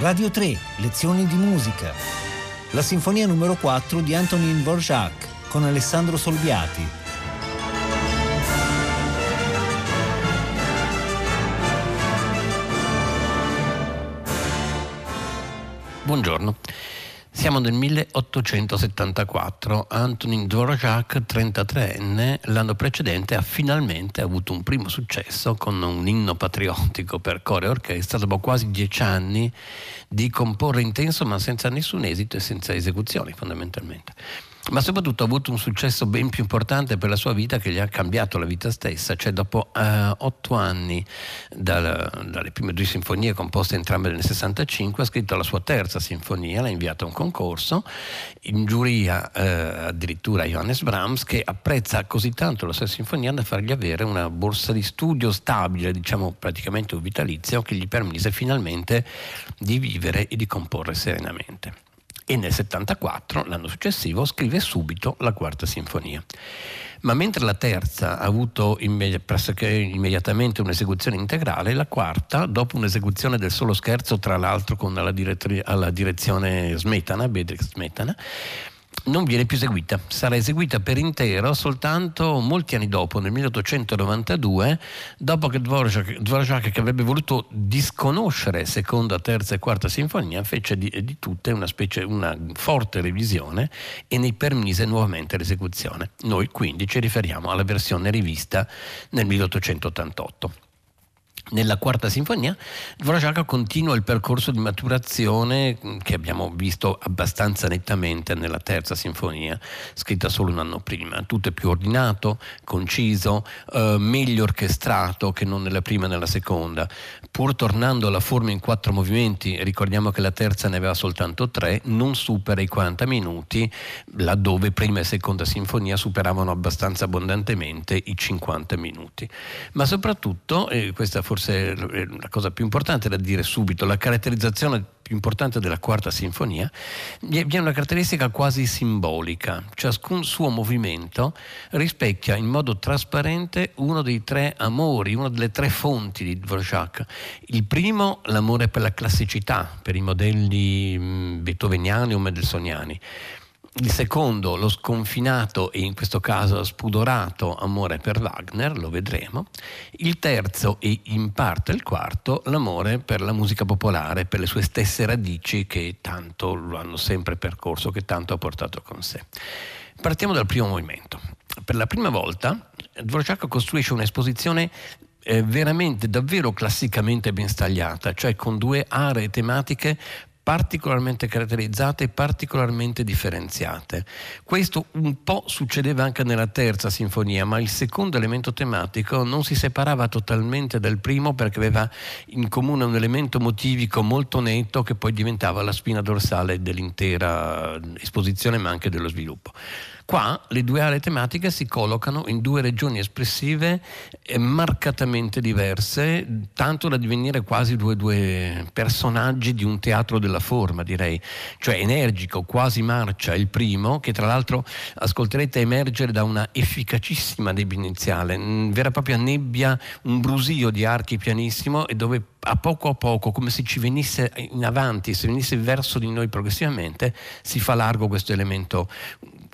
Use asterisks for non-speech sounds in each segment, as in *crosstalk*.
Radio 3, lezioni di musica. La sinfonia numero 4 di Antonin Dvorak con Alessandro Solviati. Buongiorno. Siamo nel 1874, Antonin Dvorak, 33enne, l'anno precedente ha finalmente avuto un primo successo con un inno patriottico per coro e orchestra dopo quasi dieci anni di comporre intenso ma senza nessun esito e senza esecuzioni fondamentalmente ma soprattutto ha avuto un successo ben più importante per la sua vita che gli ha cambiato la vita stessa, cioè dopo uh, otto anni dal, dalle prime due sinfonie composte entrambe nel 65 ha scritto la sua terza sinfonia, l'ha inviata a un concorso, in giuria uh, addirittura Johannes Brahms che apprezza così tanto la sua sinfonia da fargli avere una borsa di studio stabile, diciamo praticamente un vitalizio che gli permise finalmente di vivere e di comporre serenamente e nel 74, l'anno successivo, scrive subito la quarta sinfonia. Ma mentre la terza ha avuto immedi- pressoché immediatamente un'esecuzione integrale, la quarta, dopo un'esecuzione del solo scherzo, tra l'altro con la, diretri- alla direzione Smetana, Bedrich Smetana, non viene più eseguita, sarà eseguita per intero soltanto molti anni dopo, nel 1892, dopo che Dvorak, Dvorak che avrebbe voluto disconoscere seconda, terza e quarta sinfonia, fece di, di tutte una, specie, una forte revisione e ne permise nuovamente l'esecuzione. Noi quindi ci riferiamo alla versione rivista nel 1888. Nella quarta sinfonia Dvorak continua il percorso di maturazione che abbiamo visto abbastanza nettamente nella terza sinfonia, scritta solo un anno prima. Tutto è più ordinato, conciso, eh, meglio orchestrato che non nella prima e nella seconda. Pur tornando alla forma in quattro movimenti, ricordiamo che la terza ne aveva soltanto tre, non supera i 40 minuti, laddove prima e seconda sinfonia superavano abbastanza abbondantemente i 50 minuti. Ma soprattutto, e questa forse forse la cosa più importante da dire subito, la caratterizzazione più importante della quarta sinfonia, vi è una caratteristica quasi simbolica. Ciascun suo movimento rispecchia in modo trasparente uno dei tre amori, una delle tre fonti di Dvorak. Il primo, l'amore per la classicità, per i modelli mm, beethoveniani o mendelssohniani il secondo, lo sconfinato e in questo caso spudorato amore per Wagner, lo vedremo. Il terzo e in parte il quarto, l'amore per la musica popolare, per le sue stesse radici che tanto lo hanno sempre percorso, che tanto ha portato con sé. Partiamo dal primo movimento. Per la prima volta Dvorak costruisce un'esposizione eh, veramente, davvero classicamente ben stagliata, cioè con due aree tematiche particolarmente caratterizzate e particolarmente differenziate. Questo un po' succedeva anche nella terza sinfonia, ma il secondo elemento tematico non si separava totalmente dal primo perché aveva in comune un elemento motivico molto netto che poi diventava la spina dorsale dell'intera esposizione ma anche dello sviluppo. Qua le due aree tematiche si collocano in due regioni espressive marcatamente diverse, tanto da divenire quasi due, due, personaggi di un teatro della forma, direi. Cioè energico, quasi marcia il primo, che tra l'altro ascolterete emergere da una efficacissima nebbia iniziale, vera e propria nebbia, un brusio di archi pianissimo e dove a poco a poco, come se ci venisse in avanti, se venisse verso di noi progressivamente, si fa largo questo elemento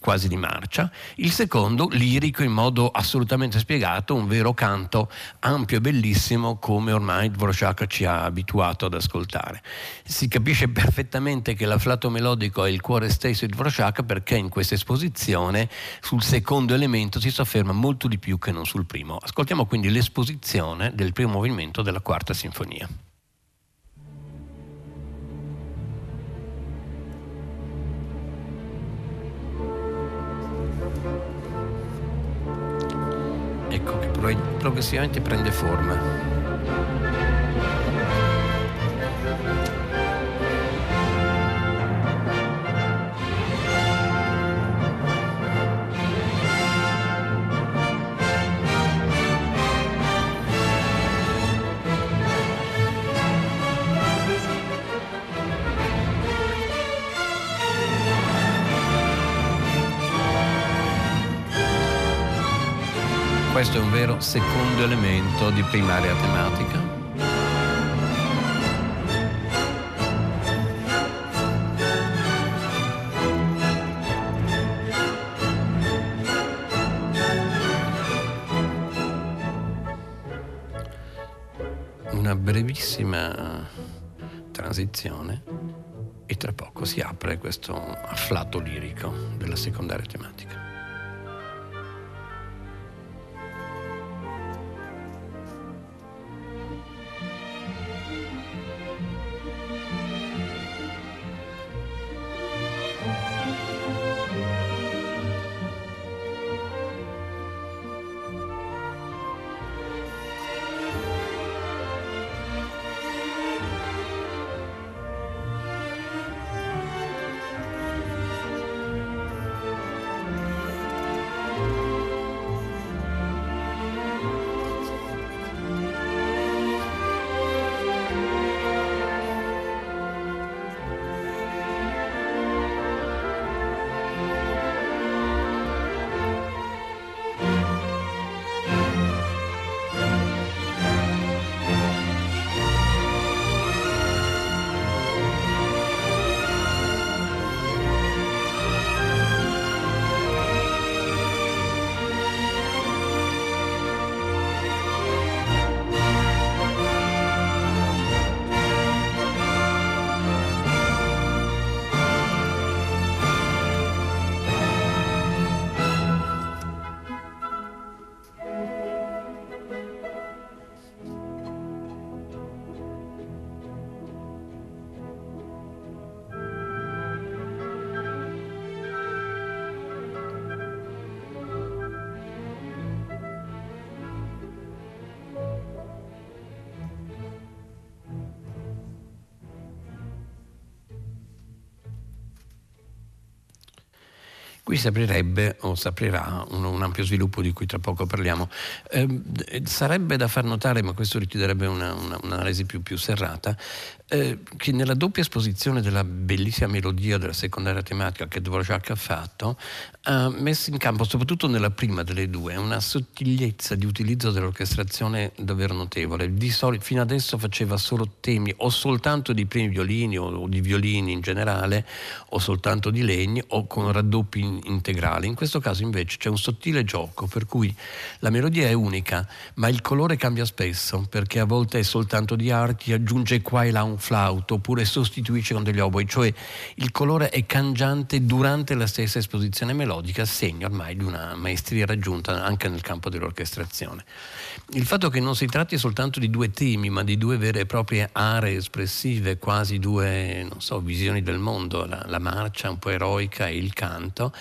quasi di marcia, il secondo lirico in modo assolutamente spiegato, un vero canto ampio e bellissimo come ormai Dvorak ci ha abituato ad ascoltare. Si capisce perfettamente che l'afflato melodico è il cuore stesso di Dvorak perché in questa esposizione sul secondo elemento si sofferma molto di più che non sul primo. Ascoltiamo quindi l'esposizione del primo movimento della quarta sinfonia. Ecco che progressivamente prende forma. questo è un vero secondo elemento di primaria tematica. Una brevissima transizione e tra poco si apre questo afflato lirico della secondaria tematica. Qui si aprirebbe o si aprirà un, un, ampio sviluppo di cui tra poco parliamo. Eh, sarebbe da far notare, ma questo richiederebbe una, una, un'analisi più, più serrata, eh, che nella doppia esposizione della bellissima melodia della secondaria tematica che Dvorak ha fatto, ha messo in campo, soprattutto nella prima delle due, una sottigliezza di utilizzo dell'orchestrazione davvero notevole. Di solito, fino adesso faceva solo temi o soltanto di primi violini o, o di violini in generale, o soltanto di legni o con raddoppi integrali. In questo caso invece c'è un sottile gioco per cui la melodia è unica, ma il colore cambia spesso, perché a volte è soltanto di archi, aggiunge qua e là un flauto oppure sostituisce con degli oboi, cioè il colore è cangiante durante la stessa esposizione melodica, segno ormai di una maestria raggiunta anche nel campo dell'orchestrazione. Il fatto che non si tratti soltanto di due temi, ma di due vere e proprie aree espressive, quasi due, so, visioni del mondo, la, la marcia un po' eroica e il canto,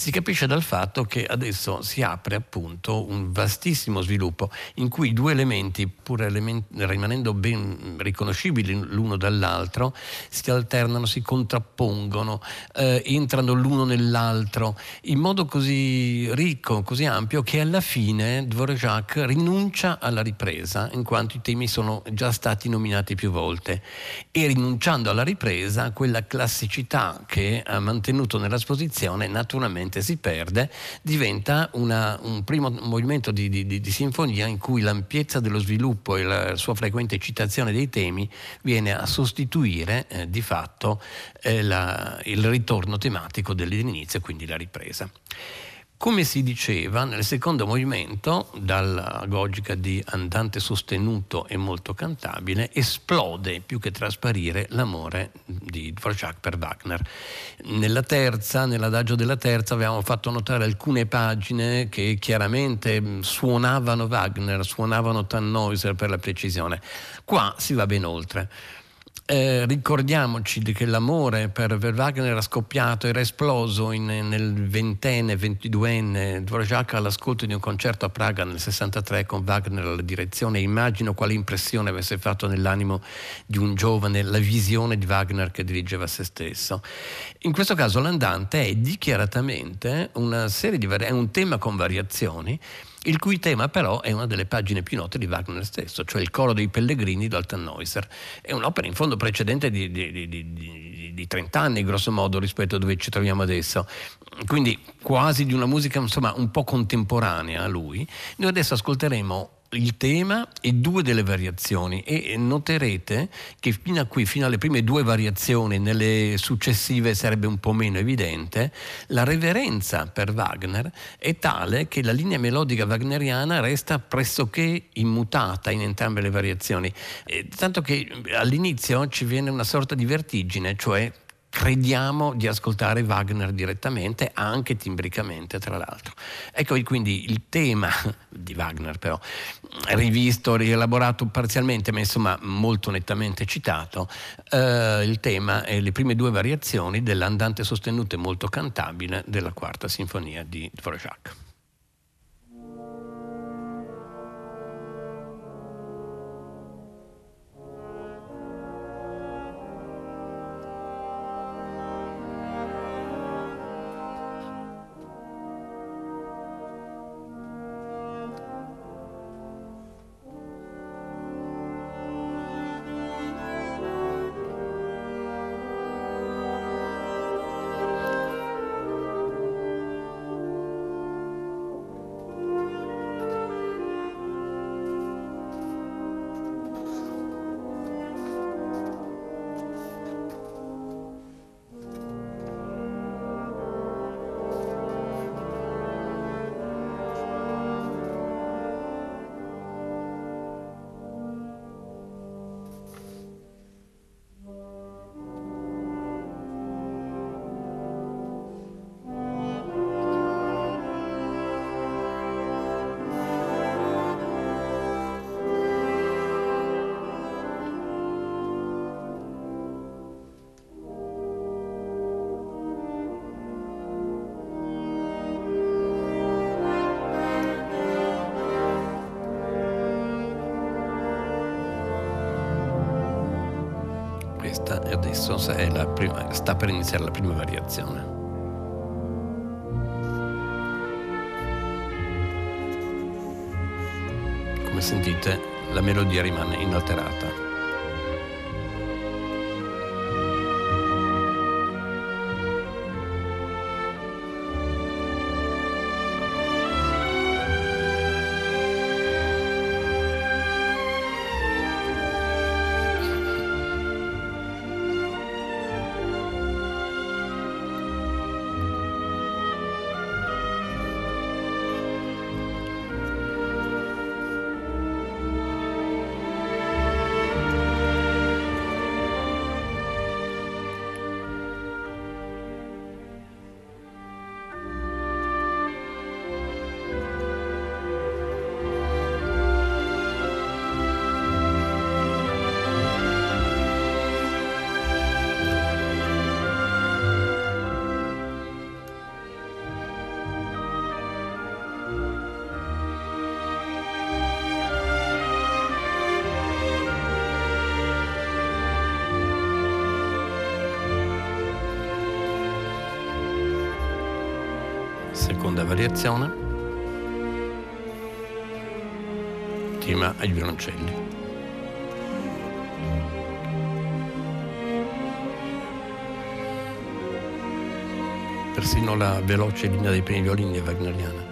si capisce dal fatto che adesso si apre appunto un vastissimo sviluppo in cui due elementi, pur elementi, rimanendo ben riconoscibili l'uno dall'altro, si alternano, si contrappongono, eh, entrano l'uno nell'altro in modo così ricco, così ampio che alla fine Dvorak rinuncia alla ripresa in quanto i temi sono già stati nominati più volte. E rinunciando alla ripresa quella classicità che ha mantenuto nella esposizione naturalmente si perde, diventa una, un primo movimento di, di, di, sinfonia in cui l'ampiezza dello sviluppo e la sua frequente citazione dei temi viene a sostituire eh, di fatto eh, la, il ritorno tematico dell'inizio, quindi la ripresa. Come si diceva, nel secondo movimento, dalla logica di andante sostenuto e molto cantabile, esplode più che trasparire l'amore di Dvorak per Wagner. Nella terza, nell'adagio della terza, avevamo fatto notare alcune pagine che chiaramente suonavano Wagner, suonavano Tannhäuser per la precisione. Qua si va ben oltre. Eh, ricordiamoci che l'amore per, per, Wagner era scoppiato, era esploso in, nel ventenne, ventiduenne, Dvorak all'ascolto di un concerto a Praga nel 63 con Wagner alla direzione. Immagino quale impressione avesse fatto nell'animo di un giovane la visione di Wagner che dirigeva se stesso. In questo caso l'andante è dichiaratamente una serie di vari- è un tema con variazioni il cui tema però è una delle pagine più note di Wagner stesso, cioè il coro dei pellegrini di Tannhäuser. È un'opera in fondo precedente di, di, di, di, di 30 anni, grosso modo, rispetto a dove ci troviamo adesso. Quindi quasi di una musica insomma, un po' contemporanea a lui. Noi adesso ascolteremo il tema e due delle variazioni. E noterete che fino a qui, fino alle prime due variazioni, nelle successive sarebbe un po' meno evidente, la reverenza per Wagner è tale che la linea melodica wagneriana resta pressoché immutata in entrambe le variazioni, eh, tanto che all'inizio ci viene una sorta di vertigine, cioè crediamo di ascoltare Wagner direttamente, anche timbricamente tra l'altro. Ecco quindi il tema *laughs* di Wagner però, rivisto, rielaborato parzialmente, ma insomma molto nettamente citato, eh, il tema è le prime due variazioni dell'andante sostenuto e molto cantabile della quarta sinfonia di Dvorak. Adesso prima, sta per iniziare la prima variazione. Come sentite la melodia rimane inalterata. Seconda variazione, tema ai violoncelli. Persino la veloce linea dei primi violini è wagneriana.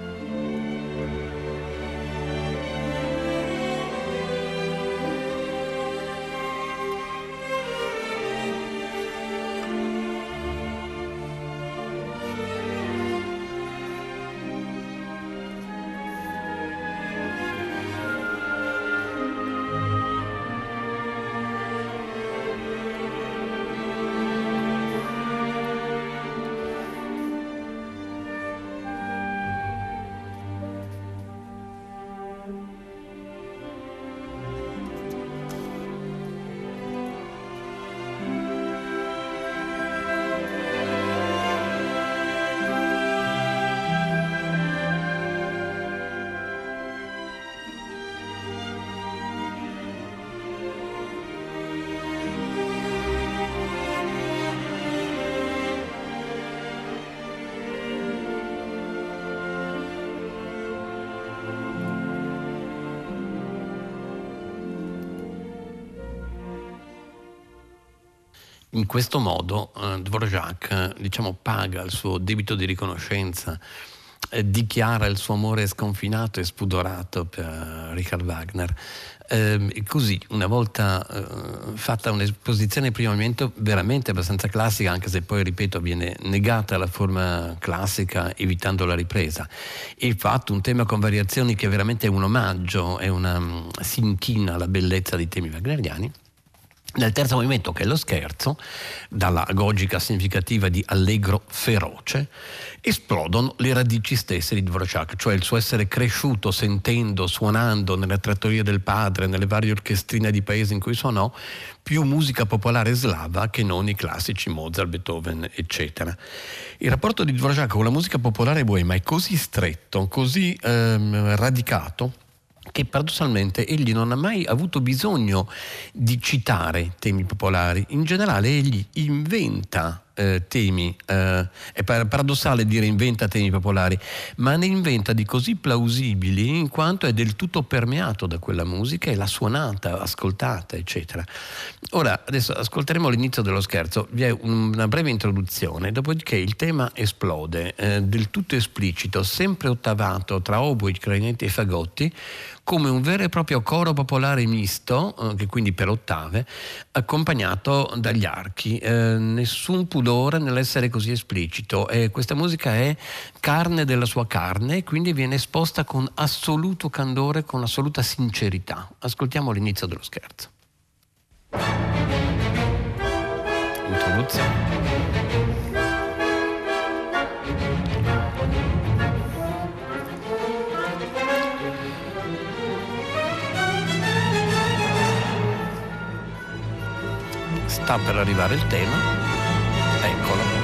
In questo modo eh, Dvorak diciamo, paga il suo debito di riconoscenza eh, dichiara il suo amore sconfinato e spudorato per Richard Wagner. Eh, così, una volta eh, fatta un'esposizione in primo movimento veramente abbastanza classica, anche se poi, ripeto, viene negata la forma classica evitando la ripresa. E fatto un tema con variazioni che veramente è un omaggio, è una, si inchina alla bellezza dei temi wagneriani nel terzo movimento, che è lo scherzo, dalla agogica significativa di allegro feroce, esplodono le radici stesse di Dvorak, cioè il suo essere cresciuto sentendo, suonando nelle trattorie del padre, nelle varie orchestrine di paesi in cui suonò, più musica popolare slava che non i classici Mozart, Beethoven, eccetera. Il rapporto di Dvorak con la musica popolare boema è così stretto, così ehm, radicato, che paradossalmente egli non ha mai avuto bisogno di citare temi popolari, in generale egli inventa eh, temi, eh, è paradossale dire inventa temi popolari, ma ne inventa di così plausibili in quanto è del tutto permeato da quella musica e l'ha suonata, ascoltata, eccetera. Ora, adesso ascolteremo l'inizio dello scherzo, vi è una breve introduzione, dopodiché il tema esplode, eh, del tutto esplicito, sempre ottavato tra oboi, clarinetti e fagotti, come un vero e proprio coro popolare misto, eh, che quindi per ottave, accompagnato dagli archi. Eh, nessun pudore nell'essere così esplicito. E questa musica è carne della sua carne, quindi viene esposta con assoluto candore, con assoluta sincerità. Ascoltiamo l'inizio dello scherzo. Introduzione. Sta per arrivare il tema, eccolo.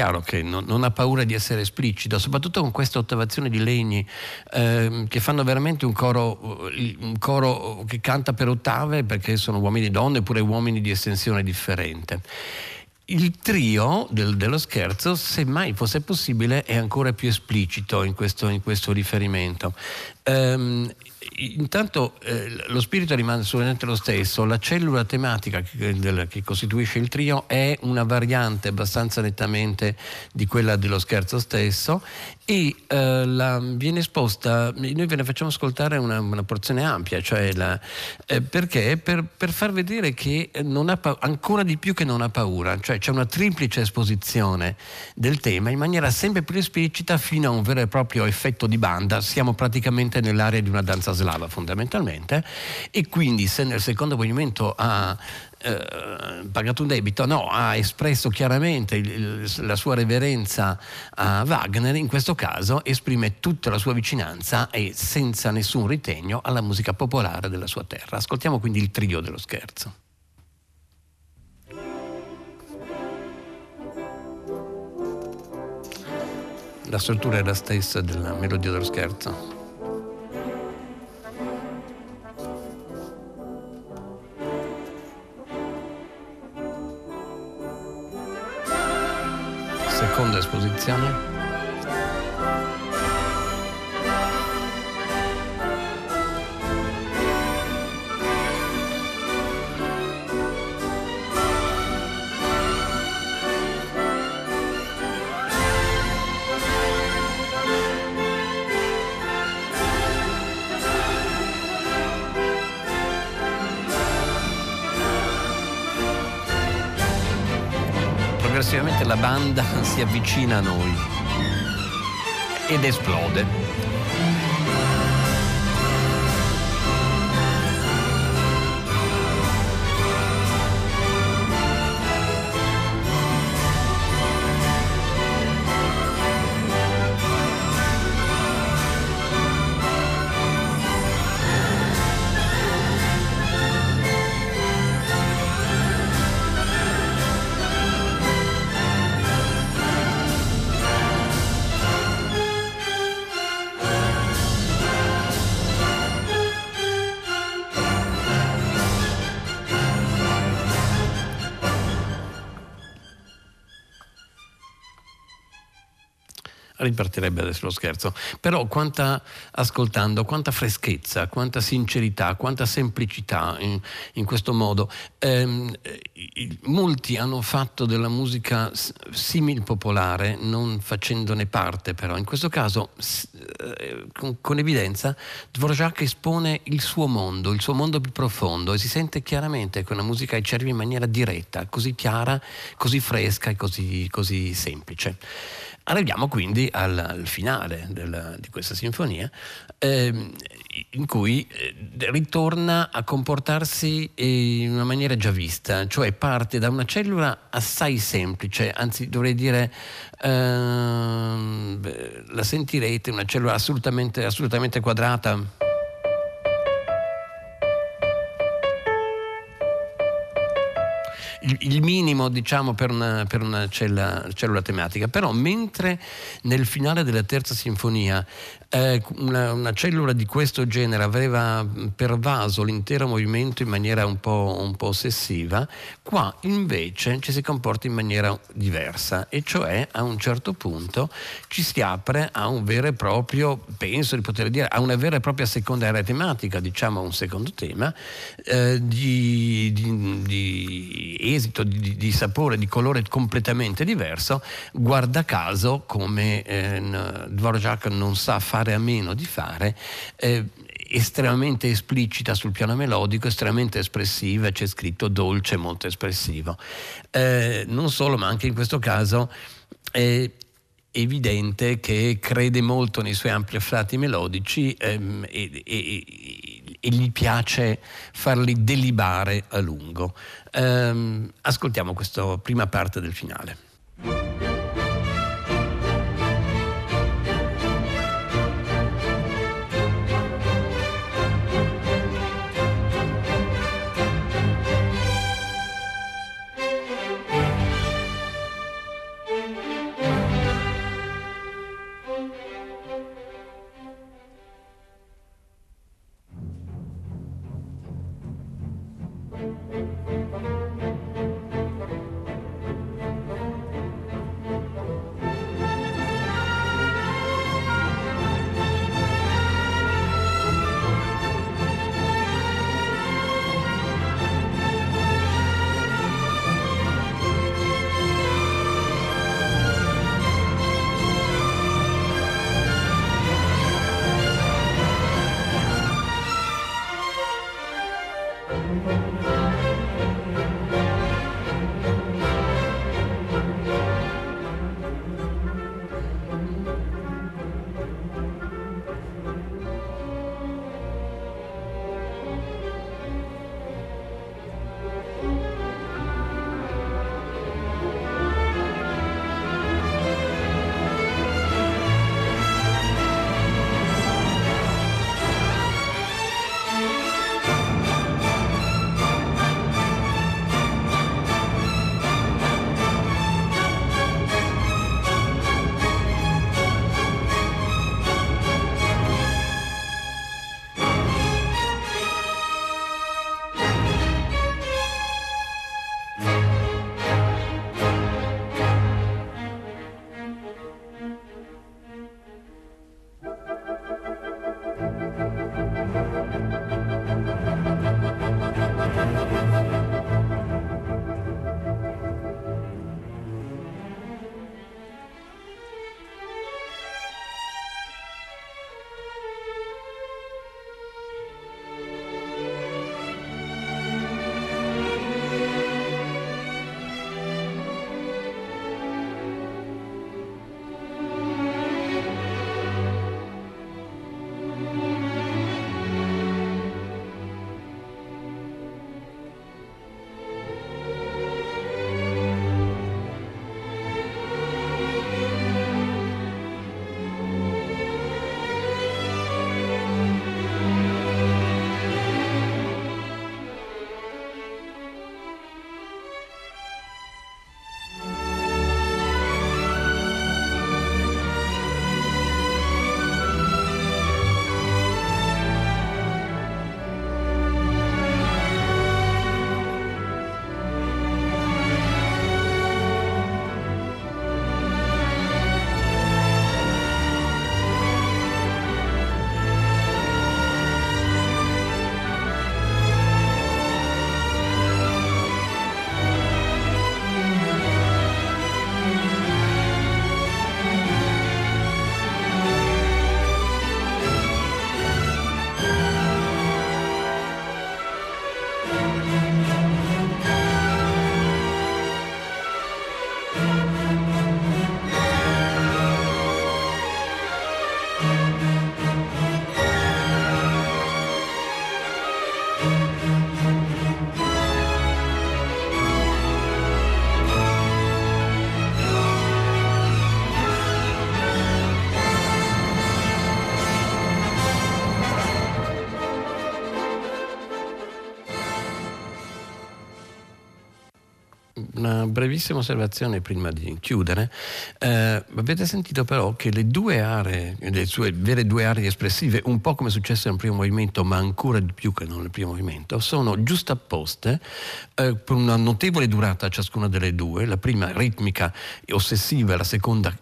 Chiaro che non, non, ha paura di essere esplicito, soprattutto con questa ottavazione di legni eh, che fanno veramente un coro, un coro che canta per ottave perché sono uomini e donne, oppure uomini di estensione differente. Il trio del, dello scherzo, se mai fosse possibile, è ancora più esplicito in questo, in questo riferimento. Um, intanto eh, lo spirito rimane assolutamente lo stesso, la cellula tematica che, del, che, costituisce il trio è una variante abbastanza nettamente di quella dello scherzo stesso e eh, la, viene esposta, noi ve ne facciamo ascoltare una, una porzione ampia, cioè la, eh, perché? Per, per, far vedere che non pa- ancora di più che non ha paura, cioè c'è una triplice esposizione del tema in maniera sempre più esplicita fino a un vero e proprio effetto di banda, siamo praticamente nell'area di una danza slava fondamentalmente e quindi se nel secondo movimento ha eh, pagato un debito, no, ha espresso chiaramente il, la sua reverenza a Wagner, in questo caso esprime tutta la sua vicinanza e senza nessun ritegno alla musica popolare della sua terra. Ascoltiamo quindi il trio dello scherzo. La struttura è la stessa della melodia dello scherzo. Progressivamente la banda si avvicina a noi ed esplode. Ripartirebbe adesso lo scherzo. Però quanta, ascoltando, quanta freschezza, quanta sincerità, quanta semplicità in, in questo modo. Eh, molti hanno fatto della musica simil popolare, non facendone parte però. In questo caso, eh, con, con evidenza, Dvorak espone il suo mondo, il suo mondo più profondo e si sente chiaramente che una musica ai cervi in maniera diretta, così chiara, così fresca e così, così semplice. Arriviamo quindi al, al finale del, di questa sinfonia, eh, in cui eh, ritorna a comportarsi in una maniera già vista, cioè parte da una cellula assai semplice, anzi dovrei dire, eh, la sentirete, una cellula assolutamente, assolutamente quadrata. Il, minimo diciamo, per una, per una cella, cellula tematica, però mentre nel finale della terza sinfonia eh, una, una, cellula di questo genere aveva pervaso l'intero movimento in maniera un po', un po', ossessiva, qua invece ci si comporta in maniera diversa e cioè a un certo punto ci si apre a un vero e proprio, penso di poter dire, a una vera e propria seconda area tematica, diciamo un secondo tema, eh, di, di, di, esito, di, di, sapore, di colore completamente diverso, guarda caso come eh, Dvorak non sa fare a meno di fare, eh, estremamente esplicita sul piano melodico, estremamente espressiva, c'è scritto dolce, molto espressivo. Eh, non solo, ma anche in questo caso è evidente che crede molto nei suoi ampli afflati melodici ehm, e, e, e, gli piace farli delibare a lungo. Um, ascoltiamo questa prima parte del finale. Brevissima osservazione prima di chiudere. Eh, avete sentito però che le due aree, le sue vere due aree espressive, un po' come successo nel primo movimento, ma ancora di più che nel primo movimento, sono giustapposte eh, per una notevole durata ciascuna delle due, la prima ritmica e ossessiva, la seconda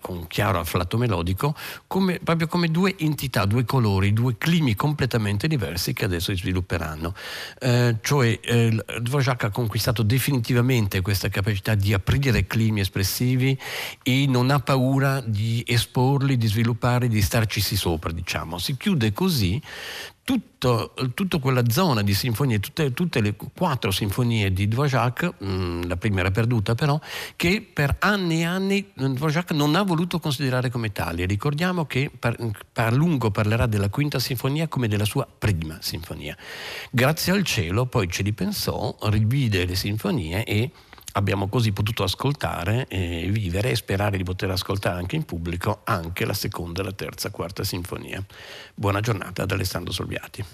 con un chiaro afflato melodico, come, proprio come due entità, due colori, due climi completamente diversi che adesso si svilupperanno. Eh, cioè eh, Dvorak ha conquistato definitivamente questa capacità di aprire climi espressivi e non ha paura di esporli, di svilupparli, di starcisi sopra, diciamo. Si chiude così tutto, tutta quella zona di sinfonie, tutte, tutte, le quattro sinfonie di Dvorak, mm, la prima era perduta però, che per anni e anni Dvorak non ha voluto considerare come tali. Ricordiamo che per, per lungo parlerà della quinta sinfonia come della sua prima sinfonia. Grazie al cielo poi ci ripensò, rivide le sinfonie e abbiamo così potuto ascoltare e vivere e sperare di poter ascoltare anche in pubblico anche la seconda, la terza, quarta sinfonia. Buona giornata ad Alessandro Solviati.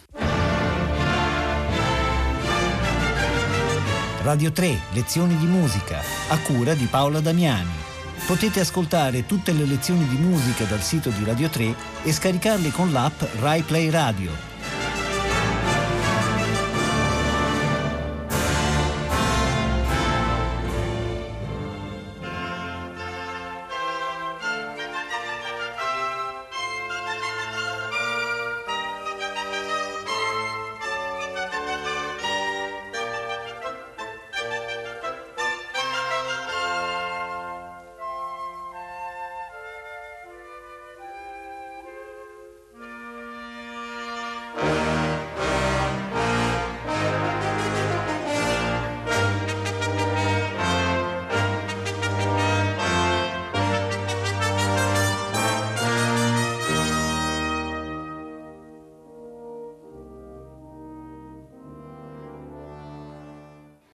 Radio 3, lezioni di musica, a cura di Paola Damiani. Potete ascoltare tutte le lezioni di musica dal sito di Radio 3 e scaricarle con l'app Rai Play Radio.